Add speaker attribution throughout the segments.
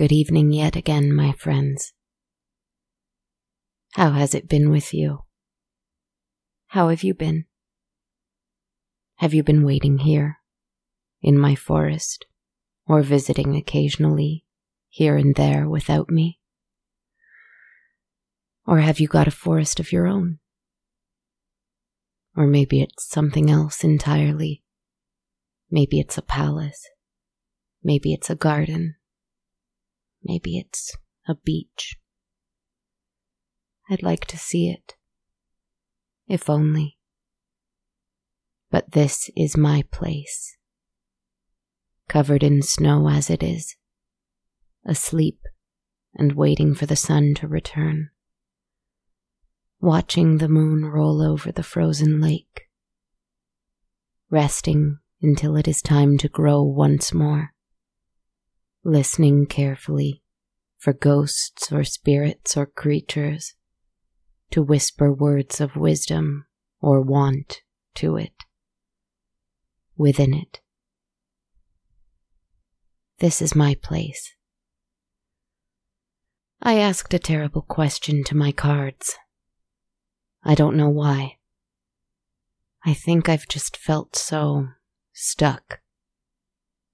Speaker 1: Good evening yet again, my friends. How has it been with you? How have you been? Have you been waiting here, in my forest, or visiting occasionally, here and there without me? Or have you got a forest of your own? Or maybe it's something else entirely. Maybe it's a palace. Maybe it's a garden. Maybe it's a beach. I'd like to see it. If only. But this is my place. Covered in snow as it is, asleep and waiting for the sun to return. Watching the moon roll over the frozen lake. Resting until it is time to grow once more listening carefully for ghosts or spirits or creatures to whisper words of wisdom or want to it, within it. This is my place. I asked a terrible question to my cards. I don't know why. I think I've just felt so stuck,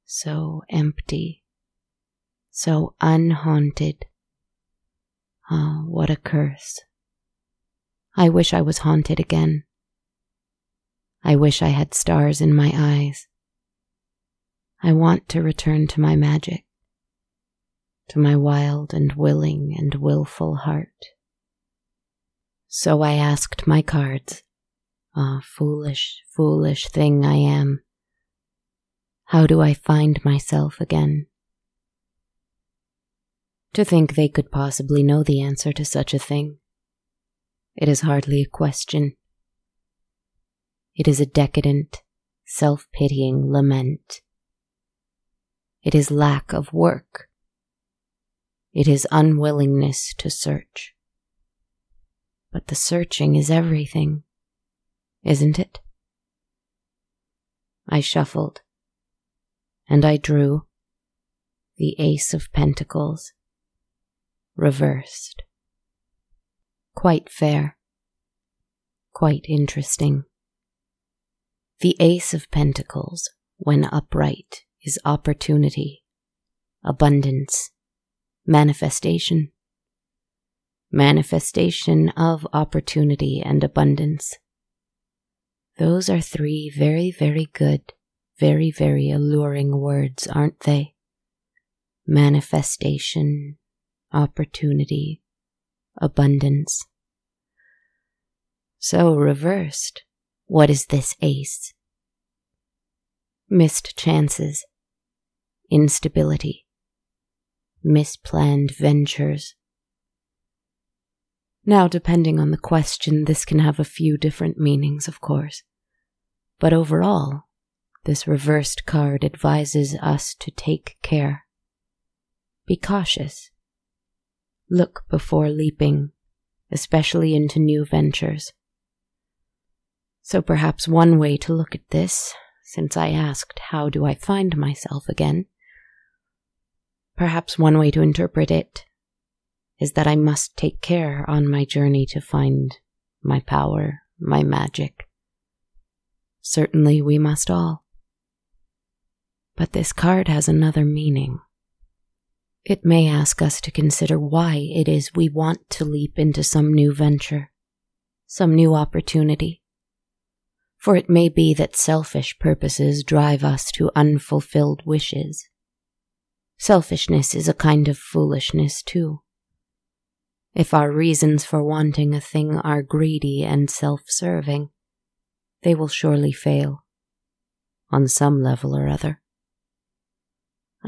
Speaker 1: so empty so unhaunted. Ah, oh, what a curse. I wish I was haunted again. I wish I had stars in my eyes. I want to return to my magic, to my wild and willing and wilful heart. So I asked my cards, ah, foolish, foolish thing I am. How do I find myself again? To think they could possibly know the answer to such a thing. It is hardly a question. It is a decadent, self pitying lament. It is lack of work. It is unwillingness to search. But the searching is everything, isn't it? I shuffled, and I drew the Ace of Pentacles reversed. Quite fair. Quite interesting. The Ace of Pentacles, when upright, is opportunity, abundance, manifestation. Manifestation of opportunity and abundance. Those are three very, very good, very, very alluring words, aren't they? Manifestation, opportunity, abundance. So reversed, what is this ace? Missed chances, instability, misplanned ventures. Now, depending on the question, this can have a few different meanings, of course. But overall, this reversed card advises us to take care. Be cautious Look before leaping, especially into new ventures. So perhaps one way to look at this, since I asked, How do I find myself again? Perhaps one way to interpret it is that I must take care on my journey to find my power, my magic. Certainly we must all. But this card has another meaning. It may ask us to consider why it is we want to leap into some new venture, some new opportunity. For it may be that selfish purposes drive us to unfulfilled wishes. Selfishness is a kind of foolishness, too. If our reasons for wanting a thing are greedy and self serving, they will surely fail, on some level or other.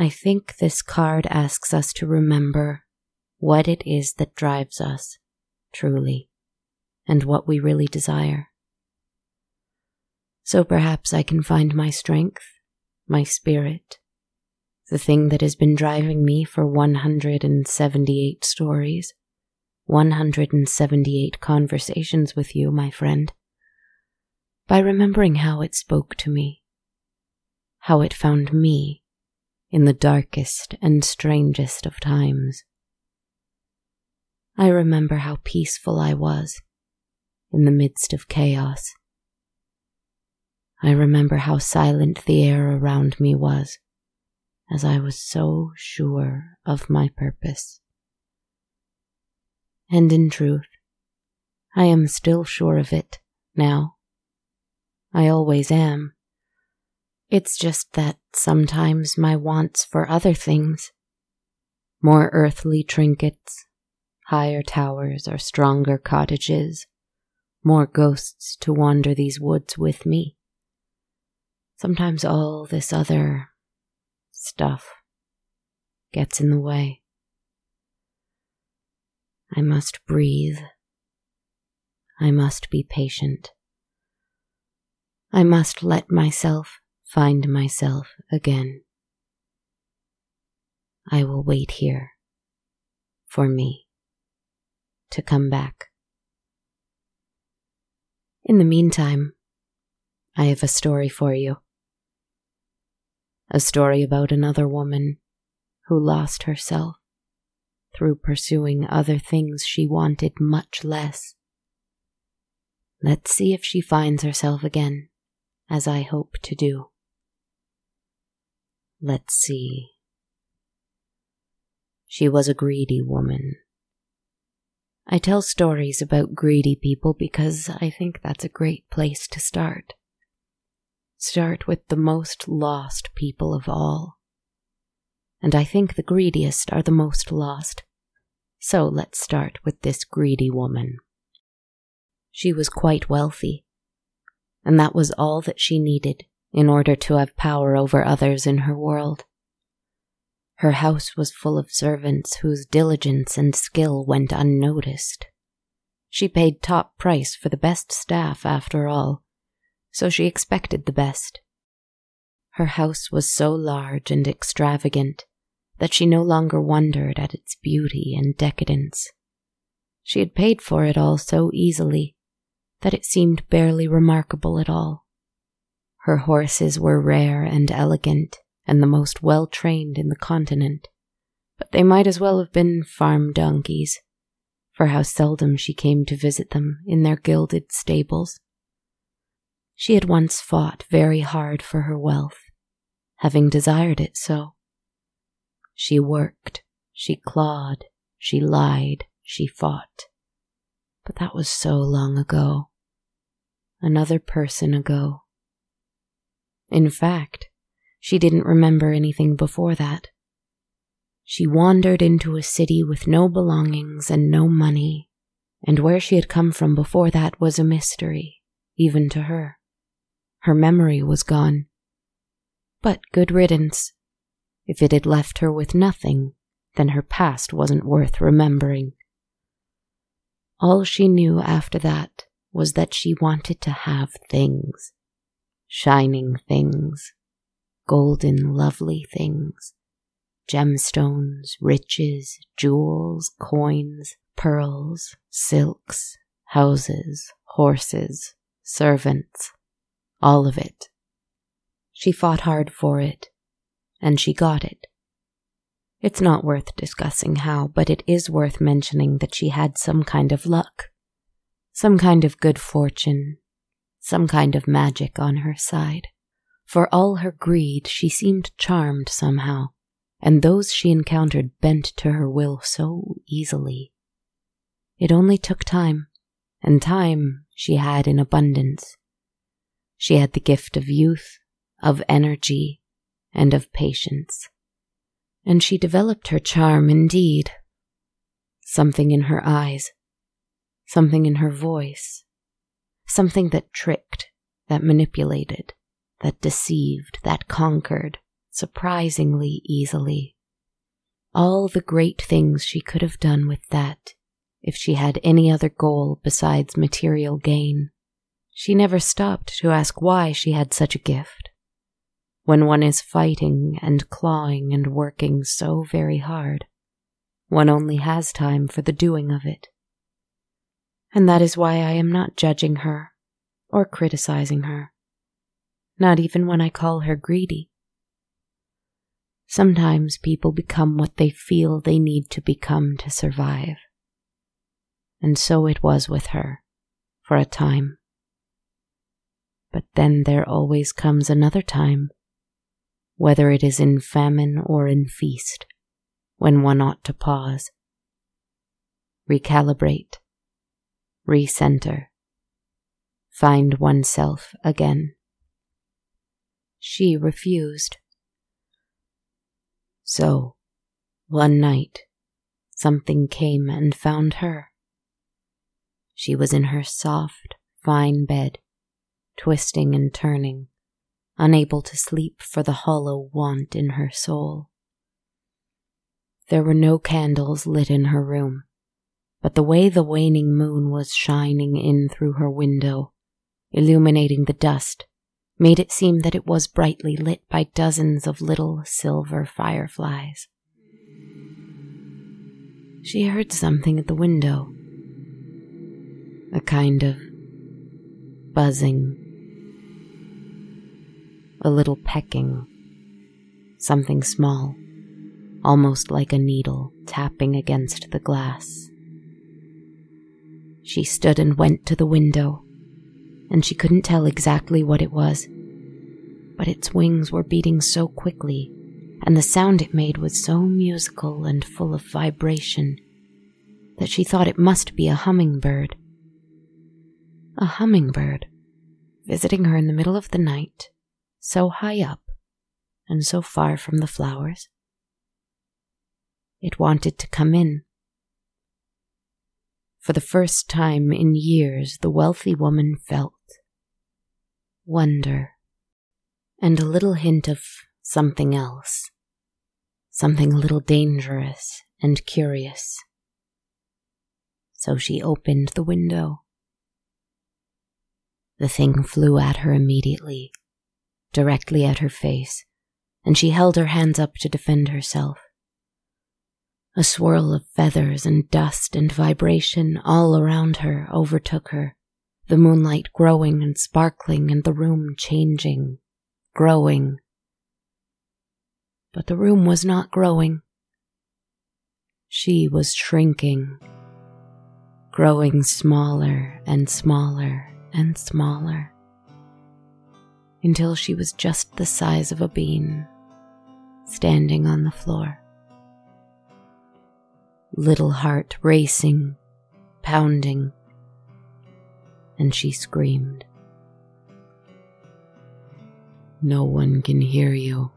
Speaker 1: I think this card asks us to remember what it is that drives us, truly, and what we really desire. So perhaps I can find my strength, my spirit, the thing that has been driving me for 178 stories, 178 conversations with you, my friend, by remembering how it spoke to me, how it found me in the darkest and strangest of times. I remember how peaceful I was in the midst of chaos. I remember how silent the air around me was as I was so sure of my purpose. And in truth, I am still sure of it now. I always am. It's just that sometimes my wants for other things, more earthly trinkets, higher towers or stronger cottages, more ghosts to wander these woods with me. Sometimes all this other stuff gets in the way. I must breathe. I must be patient. I must let myself find myself again. I will wait here for me to come back. In the meantime, I have a story for you. A story about another woman who lost herself through pursuing other things she wanted much less. Let's see if she finds herself again, as I hope to do. Let's see. She was a greedy woman. I tell stories about greedy people because I think that's a great place to start. Start with the most lost people of all. And I think the greediest are the most lost. So let's start with this greedy woman. She was quite wealthy, and that was all that she needed in order to have power over others in her world. Her house was full of servants whose diligence and skill went unnoticed. She paid top price for the best staff, after all, so she expected the best. Her house was so large and extravagant that she no longer wondered at its beauty and decadence. She had paid for it all so easily that it seemed barely remarkable at all. Her horses were rare and elegant, and the most well trained in the continent, but they might as well have been farm donkeys, for how seldom she came to visit them in their gilded stables. She had once fought very hard for her wealth, having desired it so. She worked, she clawed, she lied, she fought. But that was so long ago. Another person ago. In fact, she didn't remember anything before that. She wandered into a city with no belongings and no money, and where she had come from before that was a mystery, even to her. Her memory was gone. But good riddance. If it had left her with nothing, then her past wasn't worth remembering. All she knew after that was that she wanted to have things. Shining things. Golden, lovely things. Gemstones, riches, jewels, coins, pearls, silks, houses, horses, servants, all of it. She fought hard for it, and she got it. It's not worth discussing how, but it is worth mentioning that she had some kind of luck, some kind of good fortune, some kind of magic on her side. For all her greed, she seemed charmed somehow, and those she encountered bent to her will so easily. It only took time, and time she had in abundance. She had the gift of youth, of energy, and of patience. And she developed her charm indeed. Something in her eyes, something in her voice, something that tricked, that manipulated, that deceived, that conquered, surprisingly easily. All the great things she could have done with that if she had any other goal besides material gain. She never stopped to ask why she had such a gift. When one is fighting and clawing and working so very hard, one only has time for the doing of it. And that is why I am not judging her or criticizing her, not even when I call her greedy. Sometimes people become what they feel they need to become to survive. And so it was with her, for a time. But then there always comes another time, whether it is in famine or in feast, when one ought to pause, recalibrate, recenter, find oneself again. She refused. So, one night, something came and found her. She was in her soft, fine bed, twisting and turning, unable to sleep for the hollow want in her soul. There were no candles lit in her room, but the way the waning moon was shining in through her window, illuminating the dust made it seem that it was brightly lit by dozens of little silver fireflies. She heard something at the window, a kind of buzzing, a little pecking, something small, almost like a needle tapping against the glass. She stood and went to the window and she couldn't tell exactly what it was. But its wings were beating so quickly, and the sound it made was so musical and full of vibration, that she thought it must be a hummingbird. A hummingbird, visiting her in the middle of the night, so high up and so far from the flowers. It wanted to come in for the first time in years, the wealthy woman felt wonder and a little hint of something else, something a little dangerous and curious. So she opened the window. The thing flew at her immediately, directly at her face, and she held her hands up to defend herself. A swirl of feathers and dust and vibration all around her overtook her, the moonlight growing and sparkling and the room changing, growing. But the room was not growing. She was shrinking, growing smaller and smaller and smaller, until she was just the size of a bean, standing on the floor little heart racing, pounding, and she screamed. No one can hear you,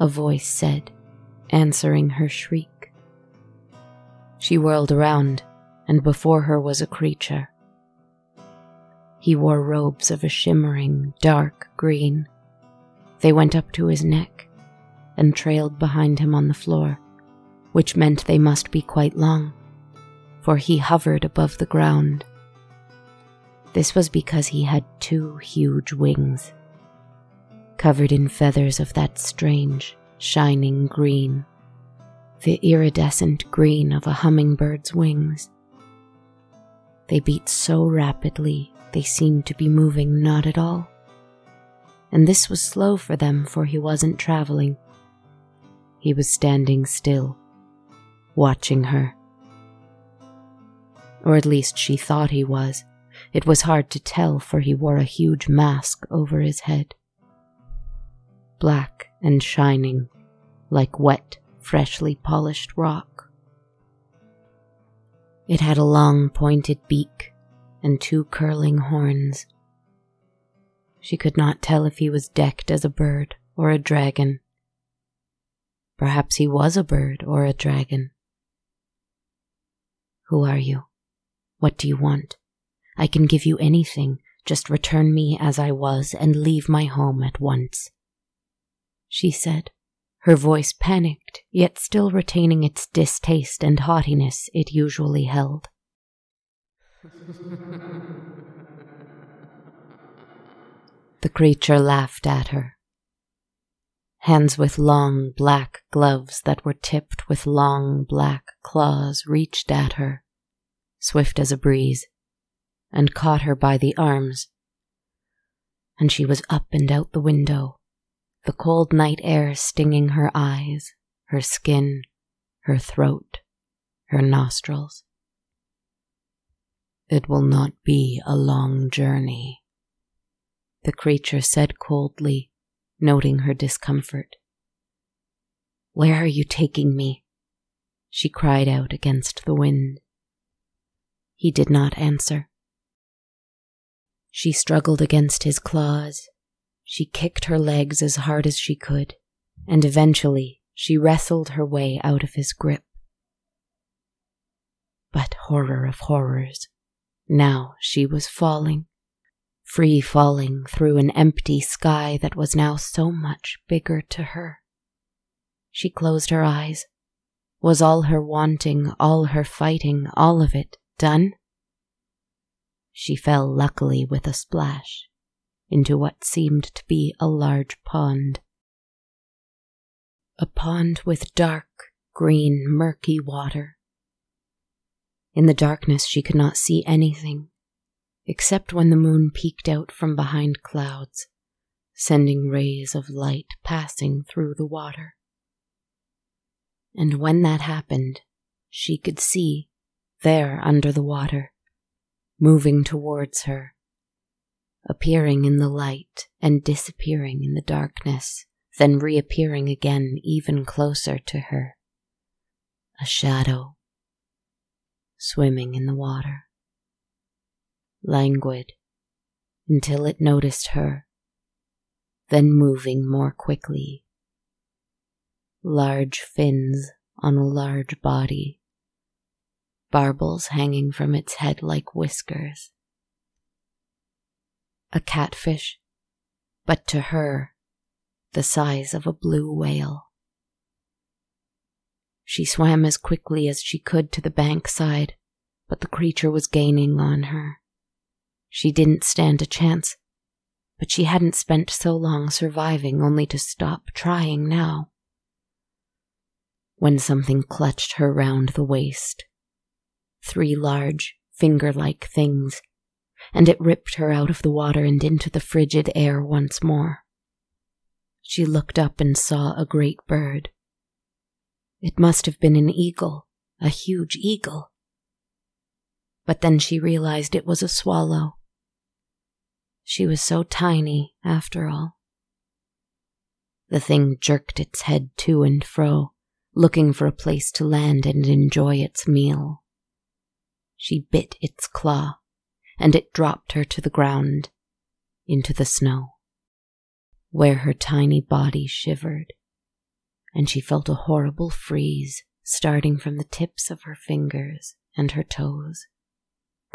Speaker 1: a voice said, answering her shriek. She whirled around, and before her was a creature. He wore robes of a shimmering, dark green. They went up to his neck and trailed behind him on the floor which meant they must be quite long, for he hovered above the ground. This was because he had two huge wings, covered in feathers of that strange, shining green, the iridescent green of a hummingbird's wings. They beat so rapidly they seemed to be moving not at all. And this was slow for them, for he wasn't traveling. He was standing still, watching her. Or at least she thought he was. It was hard to tell, for he wore a huge mask over his head. Black and shining, like wet, freshly polished rock. It had a long pointed beak and two curling horns. She could not tell if he was decked as a bird or a dragon. Perhaps he was a bird or a dragon. Who are you? What do you want? I can give you anything, just return me as I was and leave my home at once. She said, her voice panicked, yet still retaining its distaste and haughtiness it usually held. the creature laughed at her. Hands with long black gloves that were tipped with long black claws reached at her, swift as a breeze, and caught her by the arms. And she was up and out the window, the cold night air stinging her eyes, her skin, her throat, her nostrils. It will not be a long journey, the creature said coldly, noting her discomfort. Where are you taking me? She cried out against the wind. He did not answer. She struggled against his claws. She kicked her legs as hard as she could, and eventually she wrestled her way out of his grip. But horror of horrors, now she was falling free falling through an empty sky that was now so much bigger to her. She closed her eyes. Was all her wanting, all her fighting, all of it done? She fell luckily with a splash into what seemed to be a large pond. A pond with dark, green, murky water. In the darkness, she could not see anything except when the moon peeked out from behind clouds, sending rays of light passing through the water. And when that happened, she could see, there under the water, moving towards her, appearing in the light and disappearing in the darkness, then reappearing again even closer to her. A shadow swimming in the water languid, until it noticed her, then moving more quickly. Large fins on a large body, barbels hanging from its head like whiskers. A catfish, but to her, the size of a blue whale. She swam as quickly as she could to the bank side, but the creature was gaining on her. She didn't stand a chance, but she hadn't spent so long surviving only to stop trying now. When something clutched her round the waist, three large, finger like things, and it ripped her out of the water and into the frigid air once more. She looked up and saw a great bird. It must have been an eagle, a huge eagle. But then she realized it was a swallow. She was so tiny, after all. The thing jerked its head to and fro, looking for a place to land and enjoy its meal. She bit its claw, and it dropped her to the ground, into the snow, where her tiny body shivered, and she felt a horrible freeze starting from the tips of her fingers and her toes,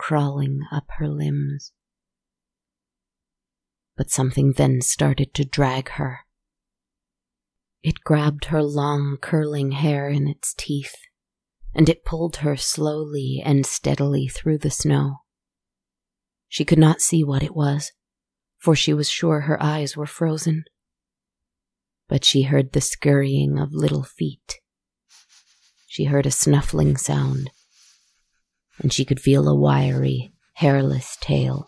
Speaker 1: crawling up her limbs but something then started to drag her. It grabbed her long, curling hair in its teeth, and it pulled her slowly and steadily through the snow. She could not see what it was, for she was sure her eyes were frozen. But she heard the scurrying of little feet. She heard a snuffling sound, and she could feel a wiry, hairless tail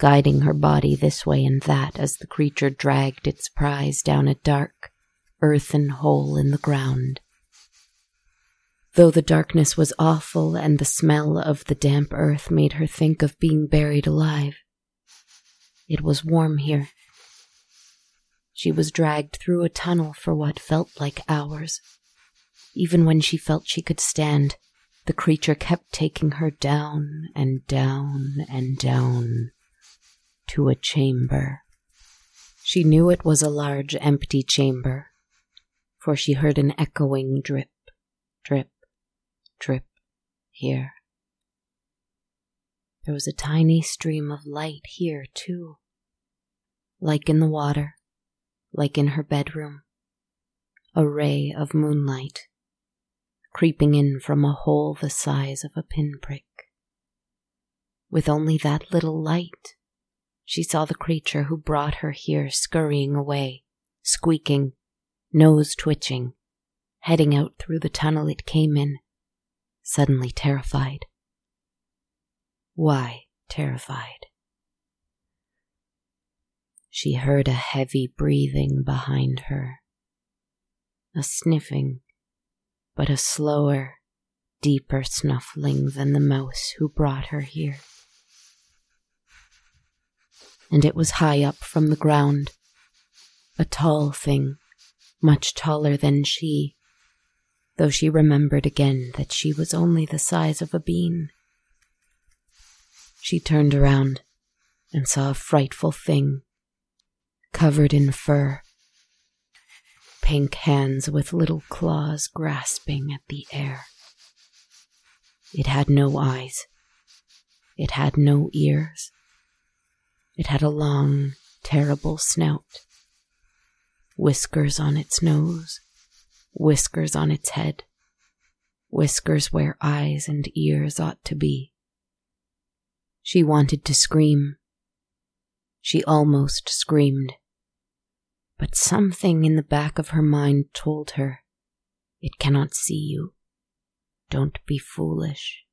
Speaker 1: guiding her body this way and that as the creature dragged its prize down a dark, earthen hole in the ground. Though the darkness was awful and the smell of the damp earth made her think of being buried alive, it was warm here. She was dragged through a tunnel for what felt like hours. Even when she felt she could stand, the creature kept taking her down and down and down to a chamber. She knew it was a large empty chamber, for she heard an echoing drip, drip, drip here. There was a tiny stream of light here, too, like in the water, like in her bedroom, a ray of moonlight creeping in from a hole the size of a pinprick. With only that little light, she saw the creature who brought her here scurrying away, squeaking, nose twitching, heading out through the tunnel it came in, suddenly terrified. Why terrified? she heard a heavy breathing behind her. A sniffing, but a slower, deeper snuffling than the mouse who brought her here. And it was high up from the ground, a tall thing, much taller than she, though she remembered again that she was only the size of a bean. She turned around and saw a frightful thing, covered in fur, pink hands with little claws grasping at the air. It had no eyes. It had no ears. It had a long, terrible snout whiskers on its nose, whiskers on its head, whiskers where eyes and ears ought to be. She wanted to scream. She almost screamed. But something in the back of her mind told her, It cannot see you. Don't be foolish.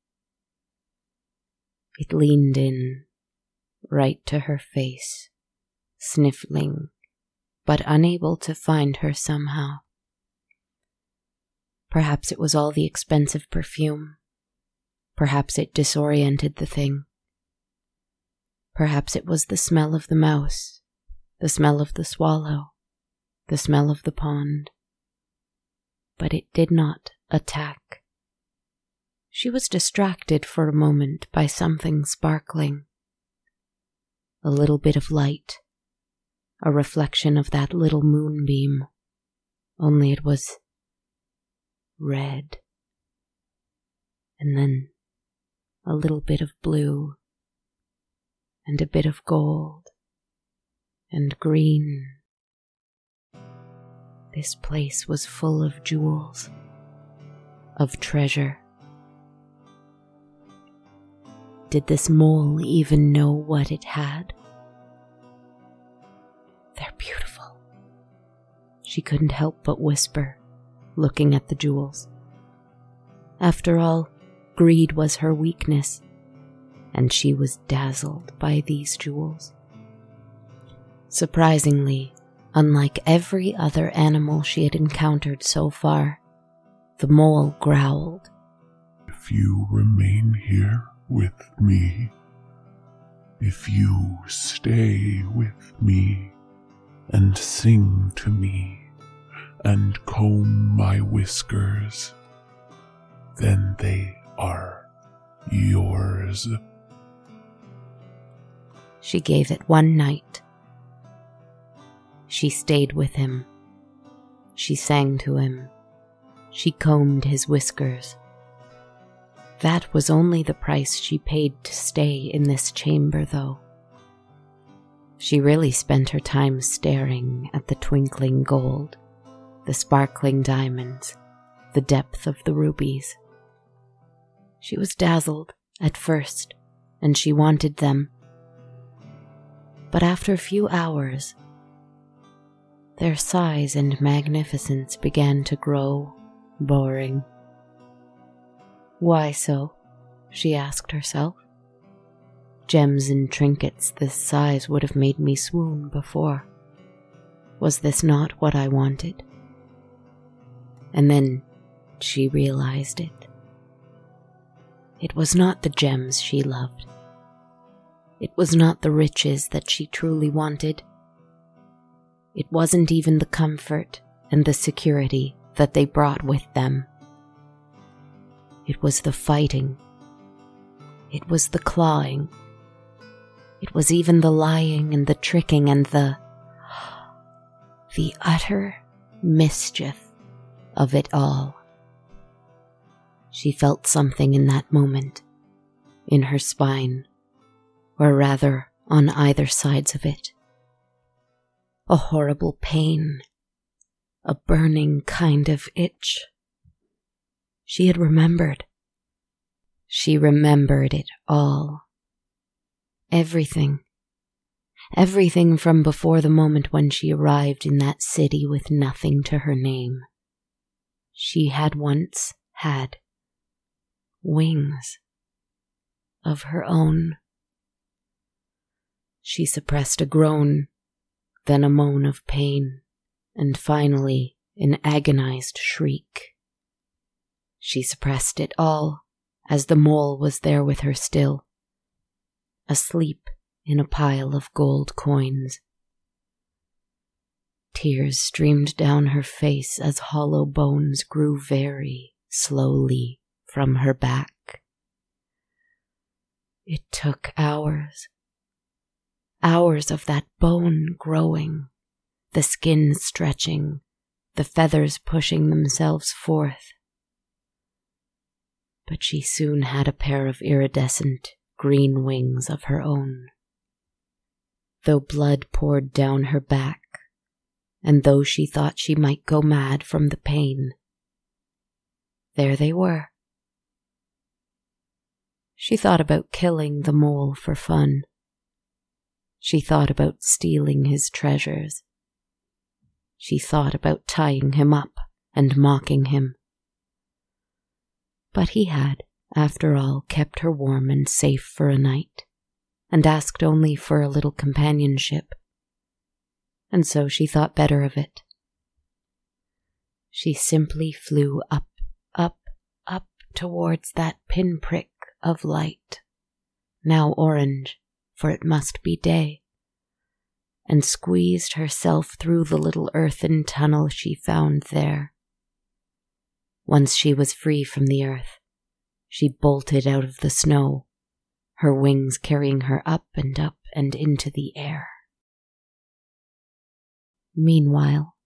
Speaker 1: It leaned in, right to her face, sniffling but unable to find her somehow. Perhaps it was all the expensive perfume. Perhaps it disoriented the thing. Perhaps it was the smell of the mouse, the smell of the swallow, the smell of the pond. But it did not attack. She was distracted for a moment by something sparkling. A little bit of light a reflection of that little moonbeam, only it was red. And then a little bit of blue, and a bit of gold, and green. This place was full of jewels, of treasure. Did this mole even know what it had? They're beautiful. She couldn't help but whisper, looking at the jewels. After all, greed was her weakness, and she was dazzled by these jewels. Surprisingly, unlike every other animal she had encountered so far, the mole growled.
Speaker 2: If you remain here with me, if you stay with me, and sing to me and comb my whiskers, then they are yours.
Speaker 1: She gave it one night. She stayed with him. She sang to him. She combed his whiskers. That was only the price she paid to stay in this chamber, though. She really spent her time staring at the twinkling gold, the sparkling diamonds, the depth of the rubies. She was dazzled at first, and she wanted them. But after a few hours, their size and magnificence began to grow boring. Why so? she asked herself. Gems and trinkets this size would have made me swoon before. Was this not what I wanted? And then she realized it. It was not the gems she loved. It was not the riches that she truly wanted. It wasn't even the comfort and the security that they brought with them. It was the fighting. It was the clawing it was even the lying and the tricking and the. the utter mischief of it all. She felt something in that moment, in her spine, or rather on either sides of it. A horrible pain, a burning kind of itch. She had remembered. She remembered it all. Everything. Everything from before the moment when she arrived in that city with nothing to her name. She had once had wings of her own. She suppressed a groan then a moan of pain, and finally an agonized shriek. She suppressed it all as the mole was there with her still, asleep in a pile of gold coins. Tears streamed down her face as hollow bones grew very slowly from her back. It took hours. Hours of that bone growing, the skin stretching, the feathers pushing themselves forth. But she soon had a pair of iridescent green wings of her own. Though blood poured down her back, and though she thought she might go mad from the pain, there they were she thought about killing the mole for fun. She thought about stealing his treasures. She thought about tying him up and mocking him. But he had, after all, kept her warm and safe for a night, and asked only for a little companionship. And so she thought better of it. She simply flew up, up, up towards that pinprick of light, now orange, for it must be day, and squeezed herself through the little earthen tunnel she found there. Once she was free from the earth, she bolted out of the snow, her wings carrying her up and up and into the air. Meanwhile,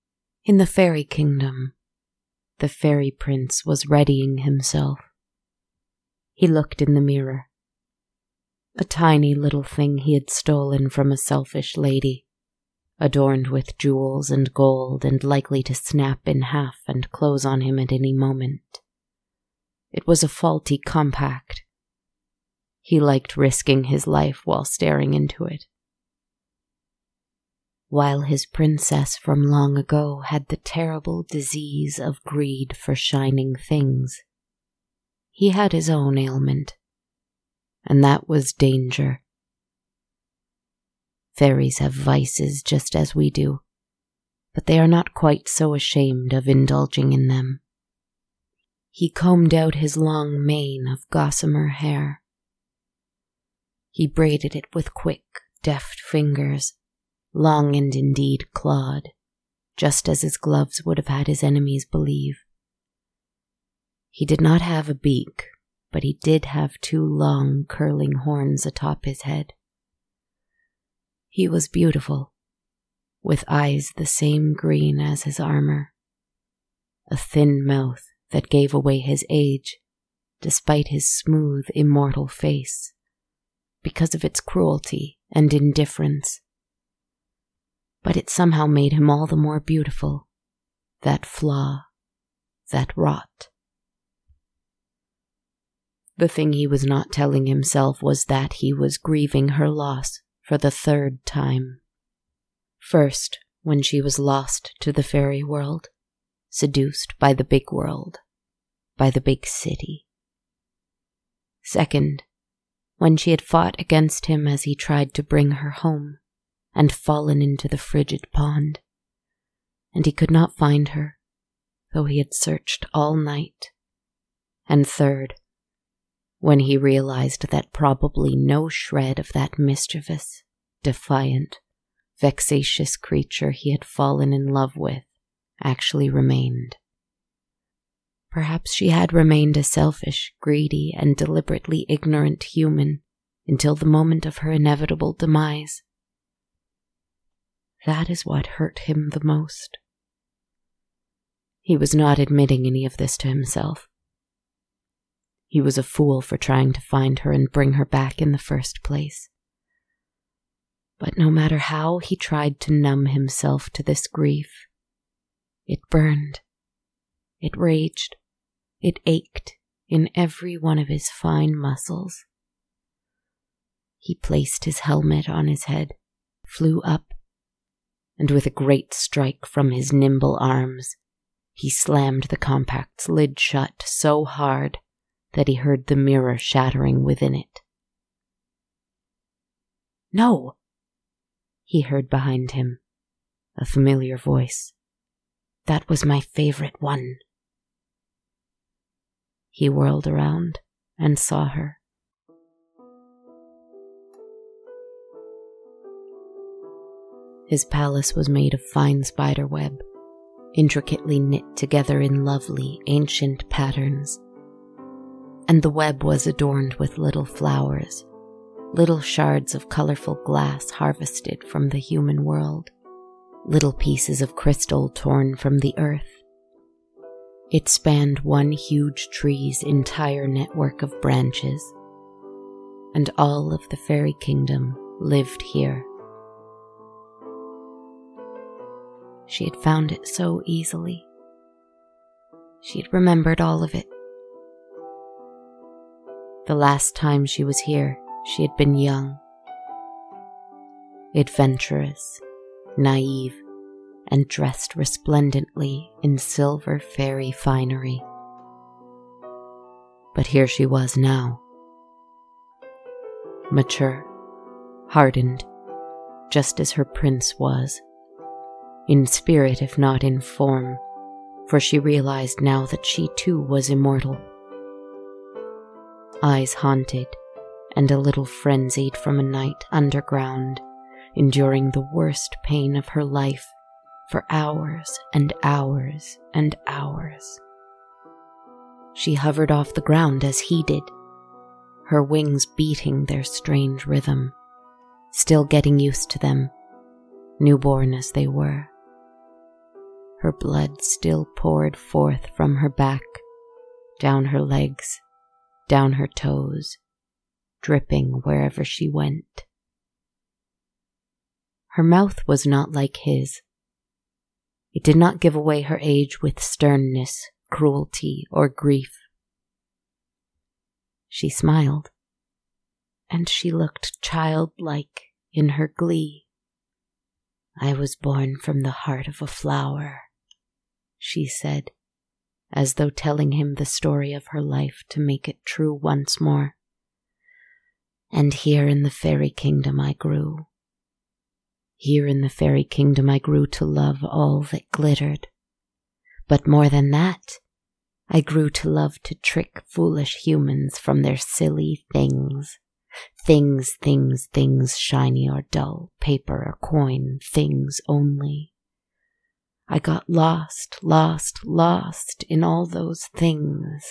Speaker 1: in the fairy kingdom, the fairy prince was readying himself. He looked in the mirror. A tiny little thing he had stolen from a selfish lady, adorned with jewels and gold and likely to snap in half and close on him at any moment. It was a faulty compact. He liked risking his life while staring into it. While his princess from long ago had the terrible disease of greed for shining things, he had his own ailment, and that was danger. Fairies have vices just as we do, but they are not quite so ashamed of indulging in them. He combed out his long mane of gossamer hair. He braided it with quick, deft fingers, long and indeed clawed, just as his gloves would have had his enemies believe. He did not have a beak, but he did have two long, curling horns atop his head. He was beautiful, with eyes the same green as his armor, a thin mouth that gave away his age, despite his smooth, immortal face, because of its cruelty and indifference. But it somehow made him all the more beautiful, that flaw, that rot. The thing he was not telling himself was that he was grieving her loss for the third time. First, when she was lost to the fairy world, seduced by the big world, by the big city. Second, when she had fought against him as he tried to bring her home and fallen into the frigid pond, and he could not find her, though he had searched all night. And third, when he realized that probably no shred of that mischievous, defiant, vexatious creature he had fallen in love with actually remained. Perhaps she had remained a selfish, greedy, and deliberately ignorant human until the moment of her inevitable demise. That is what hurt him the most. He was not admitting any of this to himself. He was a fool for trying to find her and bring her back in the first place. But no matter how he tried to numb himself to this grief, it burned, it raged, it ached in every one of his fine muscles. He placed his helmet on his head, flew up, and with a great strike from his nimble arms, he slammed the compact's lid shut so hard that he heard the mirror shattering within it. No! He heard behind him, a familiar voice. That was my favorite one. He whirled around and saw her. His palace was made of fine spider web, intricately knit together in lovely, ancient patterns. And the web was adorned with little flowers, little shards of colorful glass harvested from the human world, little pieces of crystal torn from the earth. It spanned one huge tree's entire network of branches, and all of the fairy kingdom lived here. She had found it so easily. She had remembered all of it. The last time she was here, she had been young, adventurous, naive, and dressed resplendently in silver fairy finery. But here she was now, mature, hardened, just as her prince was, in spirit if not in form, for she realized now that she too was immortal. Eyes haunted and a little frenzied from a night underground, enduring the worst pain of her life for hours and hours and hours. She hovered off the ground as he did, her wings beating their strange rhythm, still getting used to them, newborn as they were. Her blood still poured forth from her back, down her legs, down her toes, dripping wherever she went. Her mouth was not like his, it did not give away her age with sternness, cruelty, or grief. She smiled, and she looked childlike in her glee. I was born from the heart of a flower, she said, as though telling him the story of her life to make it true once more. And here in the fairy kingdom I grew here in the fairy kingdom, I grew to love all that glittered. But more than that, I grew to love to trick foolish humans from their silly things. Things, things, things, shiny or dull, paper or coin, things only. I got lost, lost, lost in all those things.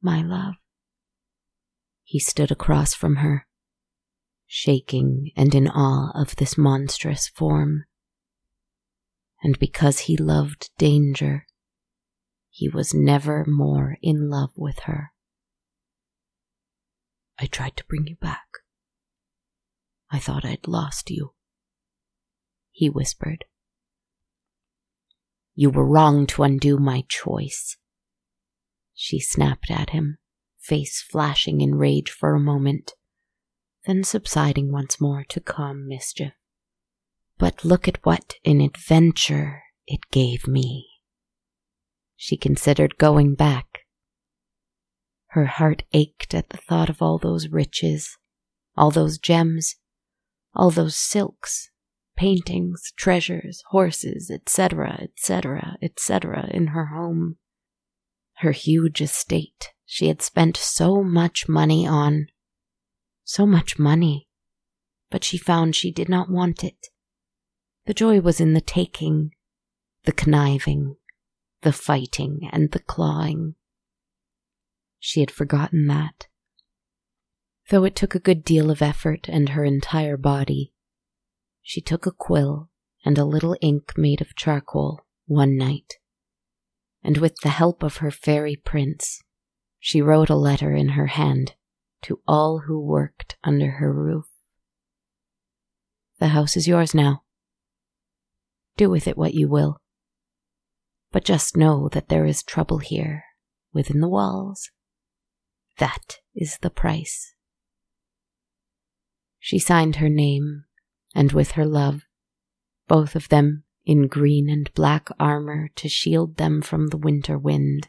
Speaker 1: My love. He stood across from her, shaking and in awe of this monstrous form. And because he loved danger, he was never more in love with her. I tried to bring you back. I thought I'd lost you, he whispered. You were wrong to undo my choice. She snapped at him, face flashing in rage for a moment then subsiding once more to calm mischief. But look at what an adventure it gave me. She considered going back. Her heart ached at the thought of all those riches, all those gems, all those silks, paintings, treasures, horses, etc., etc., etc., in her home. Her huge estate she had spent so much money on so much money, but she found she did not want it. The joy was in the taking, the conniving, the fighting, and the clawing. She had forgotten that. Though it took a good deal of effort and her entire body, she took a quill and a little ink made of charcoal one night, and with the help of her fairy prince, she wrote a letter in her hand to all who worked under her roof. The house is yours now. Do with it what you will. But just know that there is trouble here, within the walls. That is the price. She signed her name, and with her love, both of them in green and black armor to shield them from the winter wind.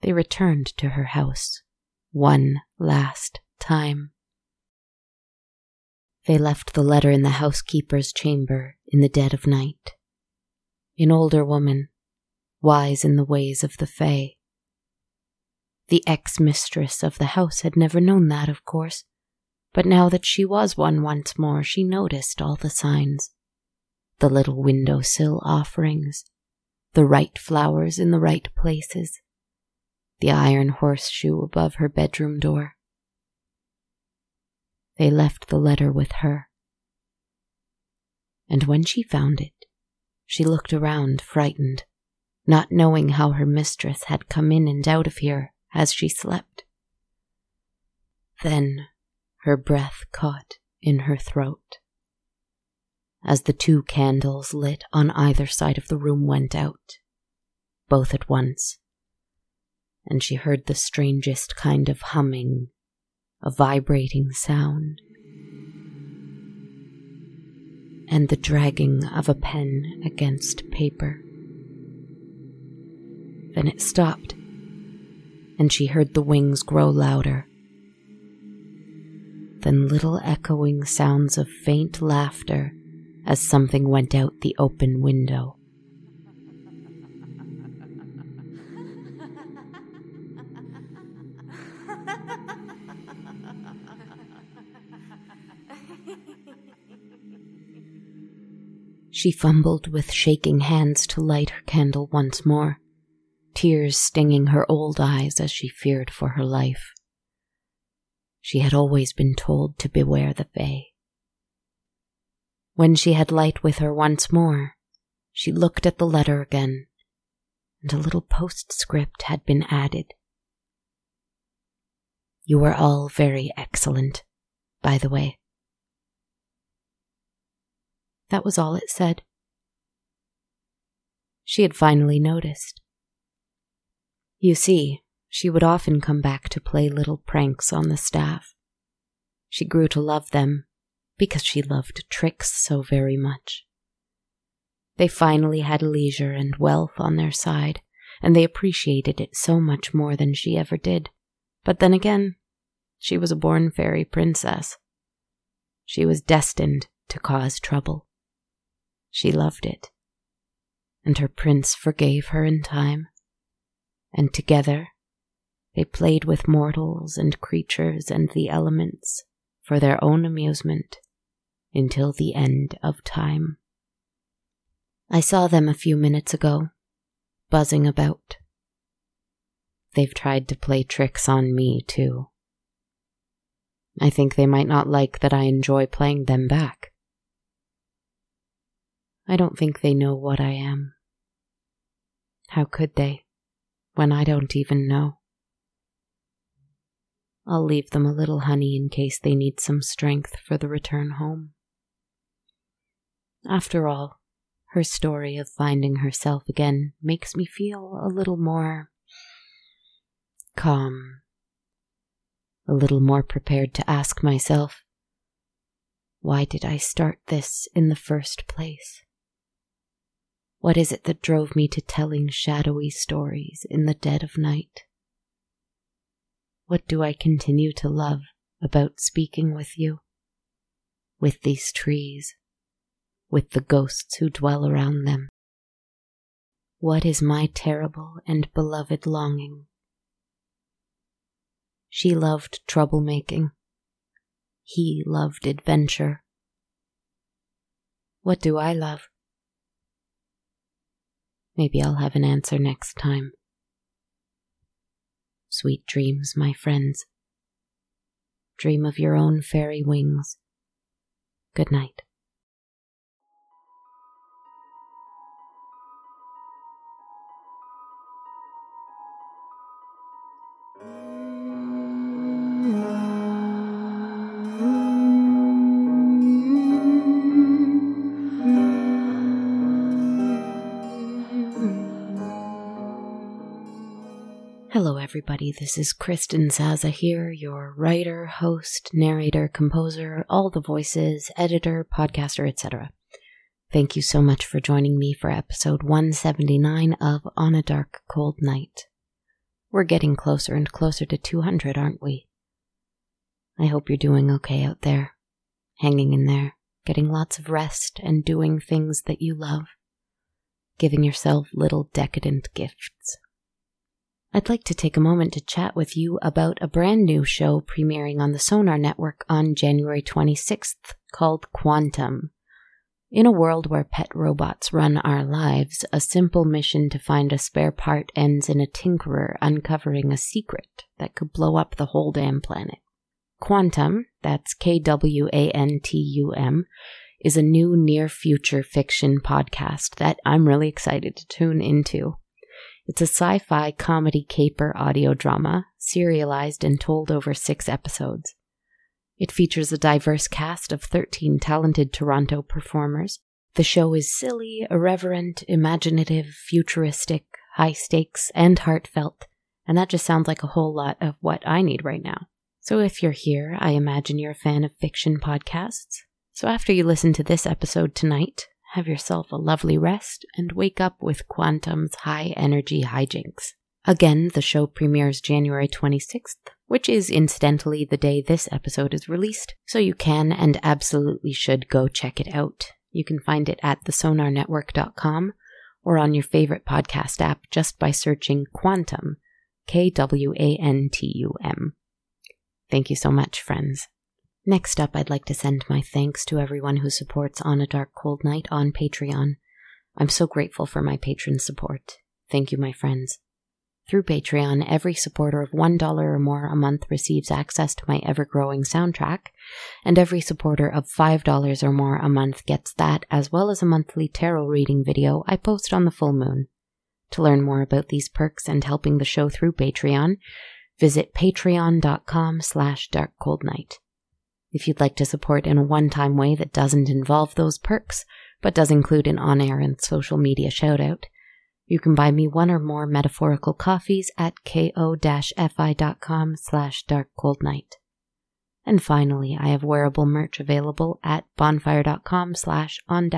Speaker 1: They returned to her house one last time. They left the letter in the housekeeper's chamber in the dead of night. An older woman, wise in the ways of the Fae. The ex mistress of the house had never known that, of course, but now that she was one once more, she noticed all the signs the little window sill offerings, the right flowers in the right places, the iron horseshoe above her bedroom door. They left the letter with her. And when she found it, she looked around, frightened, not knowing how her mistress had come in and out of here as she slept. Then her breath caught in her throat. As the two candles lit on either side of the room went out, both at once, and she heard the strangest kind of humming, a vibrating sound, and the dragging of a pen against paper. Then it stopped, and she heard the wings grow louder. Then little echoing sounds of faint laughter as something went out the open window. She fumbled with shaking hands to light her candle once more, tears stinging her old eyes as she feared for her life. She had always been told to beware the Fae. When she had light with her once more, she looked at the letter again, and a little postscript had been added. You are all very excellent, by the way. That was all it said. She had finally noticed. You see, she would often come back to play little pranks on the staff. She grew to love them because she loved tricks so very much. They finally had leisure and wealth on their side, and they appreciated it so much more than she ever did. But then again, she was a born fairy princess. She was destined to cause trouble. She loved it. And her prince forgave her in time. And together, they played with mortals and creatures and the elements for their own amusement until the end of time. I saw them a few minutes ago, buzzing about. They've tried to play tricks on me, too. I think they might not like that I enjoy playing them back. I don't think they know what I am. How could they, when I don't even know? I'll leave them a little honey in case they need some strength for the return home. After all, her story of finding herself again makes me feel a little more calm, a little more prepared to ask myself, why did I start this in the first place? What is it that drove me to telling shadowy stories in the dead of night? What do I continue to love about speaking with you, with these trees, with the ghosts who dwell around them? What is my terrible and beloved longing? She loved troublemaking. He loved adventure. What do I love? Maybe I'll have an answer next time. Sweet dreams, my friends. Dream of your own fairy wings. Good night. Everybody. This is Kristen Zaza here, your writer, host, narrator, composer, all the voices, editor, podcaster, etc. Thank you so much for joining me for episode 179 of On a Dark Cold Night. We're getting closer and closer to 200, aren't we? I hope you're doing okay out there, hanging in there, getting lots of rest, and doing things that you love, giving yourself little decadent gifts. I'd like to take a moment to chat with you about a brand new show premiering on the Sonar Network on January 26th called Kwantum. In a world where pet robots run our lives, a simple mission to find a spare part ends in a tinkerer uncovering a secret that could blow up the whole damn planet. Kwantum, that's K W A N T U M, is a new near future fiction podcast that I'm really excited to tune into. It's a sci fi comedy caper audio drama, serialized and told over six episodes. It features a diverse cast of 13 talented Toronto performers. The show is silly, irreverent, imaginative, futuristic, high stakes, and heartfelt, and that just sounds like a whole lot of what I need right now. So if you're here, I imagine you're a fan of fiction podcasts. So after you listen to this episode tonight, have yourself a lovely rest and wake up with Kwantum's high energy hijinks. Again, the show premieres January 26th, which is incidentally the day this episode is released, so you can and absolutely should go check it out. You can find it at thesonarnetwork.com or on your favorite podcast app just by searching Kwantum, K W A N T U M. Thank you so much, friends. Next up, I'd like to send my thanks to everyone who supports On a Dark Cold Night on Patreon. I'm so grateful for my patron support. Thank you, my friends. Through Patreon, every supporter of $1 or more a month receives access to my ever growing soundtrack, and every supporter of $5 or more a month gets that as well as a monthly tarot reading video I post on the full moon. To learn more about these perks and helping the show through Patreon, visit patreon.com slash darkcoldnight. If you'd like to support in a one-time way that doesn't involve those perks, but does include an on-air and social media shout-out, you can buy me one or more metaphorical coffees at ko-fi.com slash darkcoldnight. And finally, I have wearable merch available at bonfire.com slash on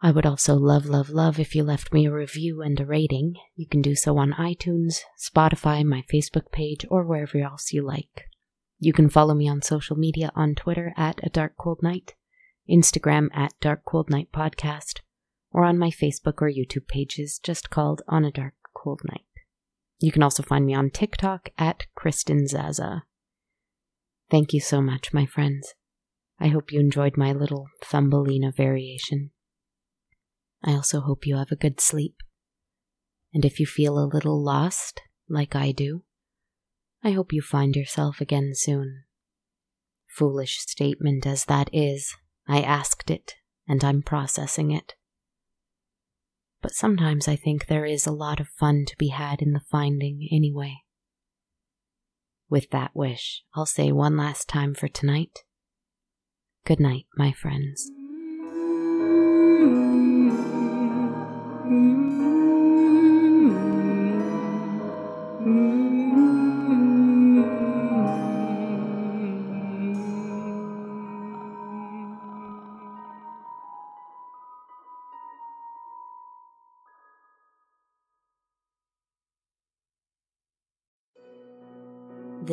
Speaker 1: I would also love, love, love if you left me a review and a rating. You can do so on iTunes, Spotify, my Facebook page, or wherever else you like. You can follow me on social media on Twitter at a dark cold night, Instagram at dark cold night podcast, or on my Facebook or YouTube pages just called On a Dark Cold Night. You can also find me on TikTok at Kristen Zaza. Thank you so much, my friends. I hope you enjoyed my little Thumbelina variation. I also hope you have a good sleep. And if you feel a little lost, like I do, I hope you find yourself again soon. Foolish statement as that is, I asked it, and I'm processing it but sometimes I think there is a lot of fun to be had in the finding anyway. With that wish, I'll say one last time for tonight. Good night, my friends.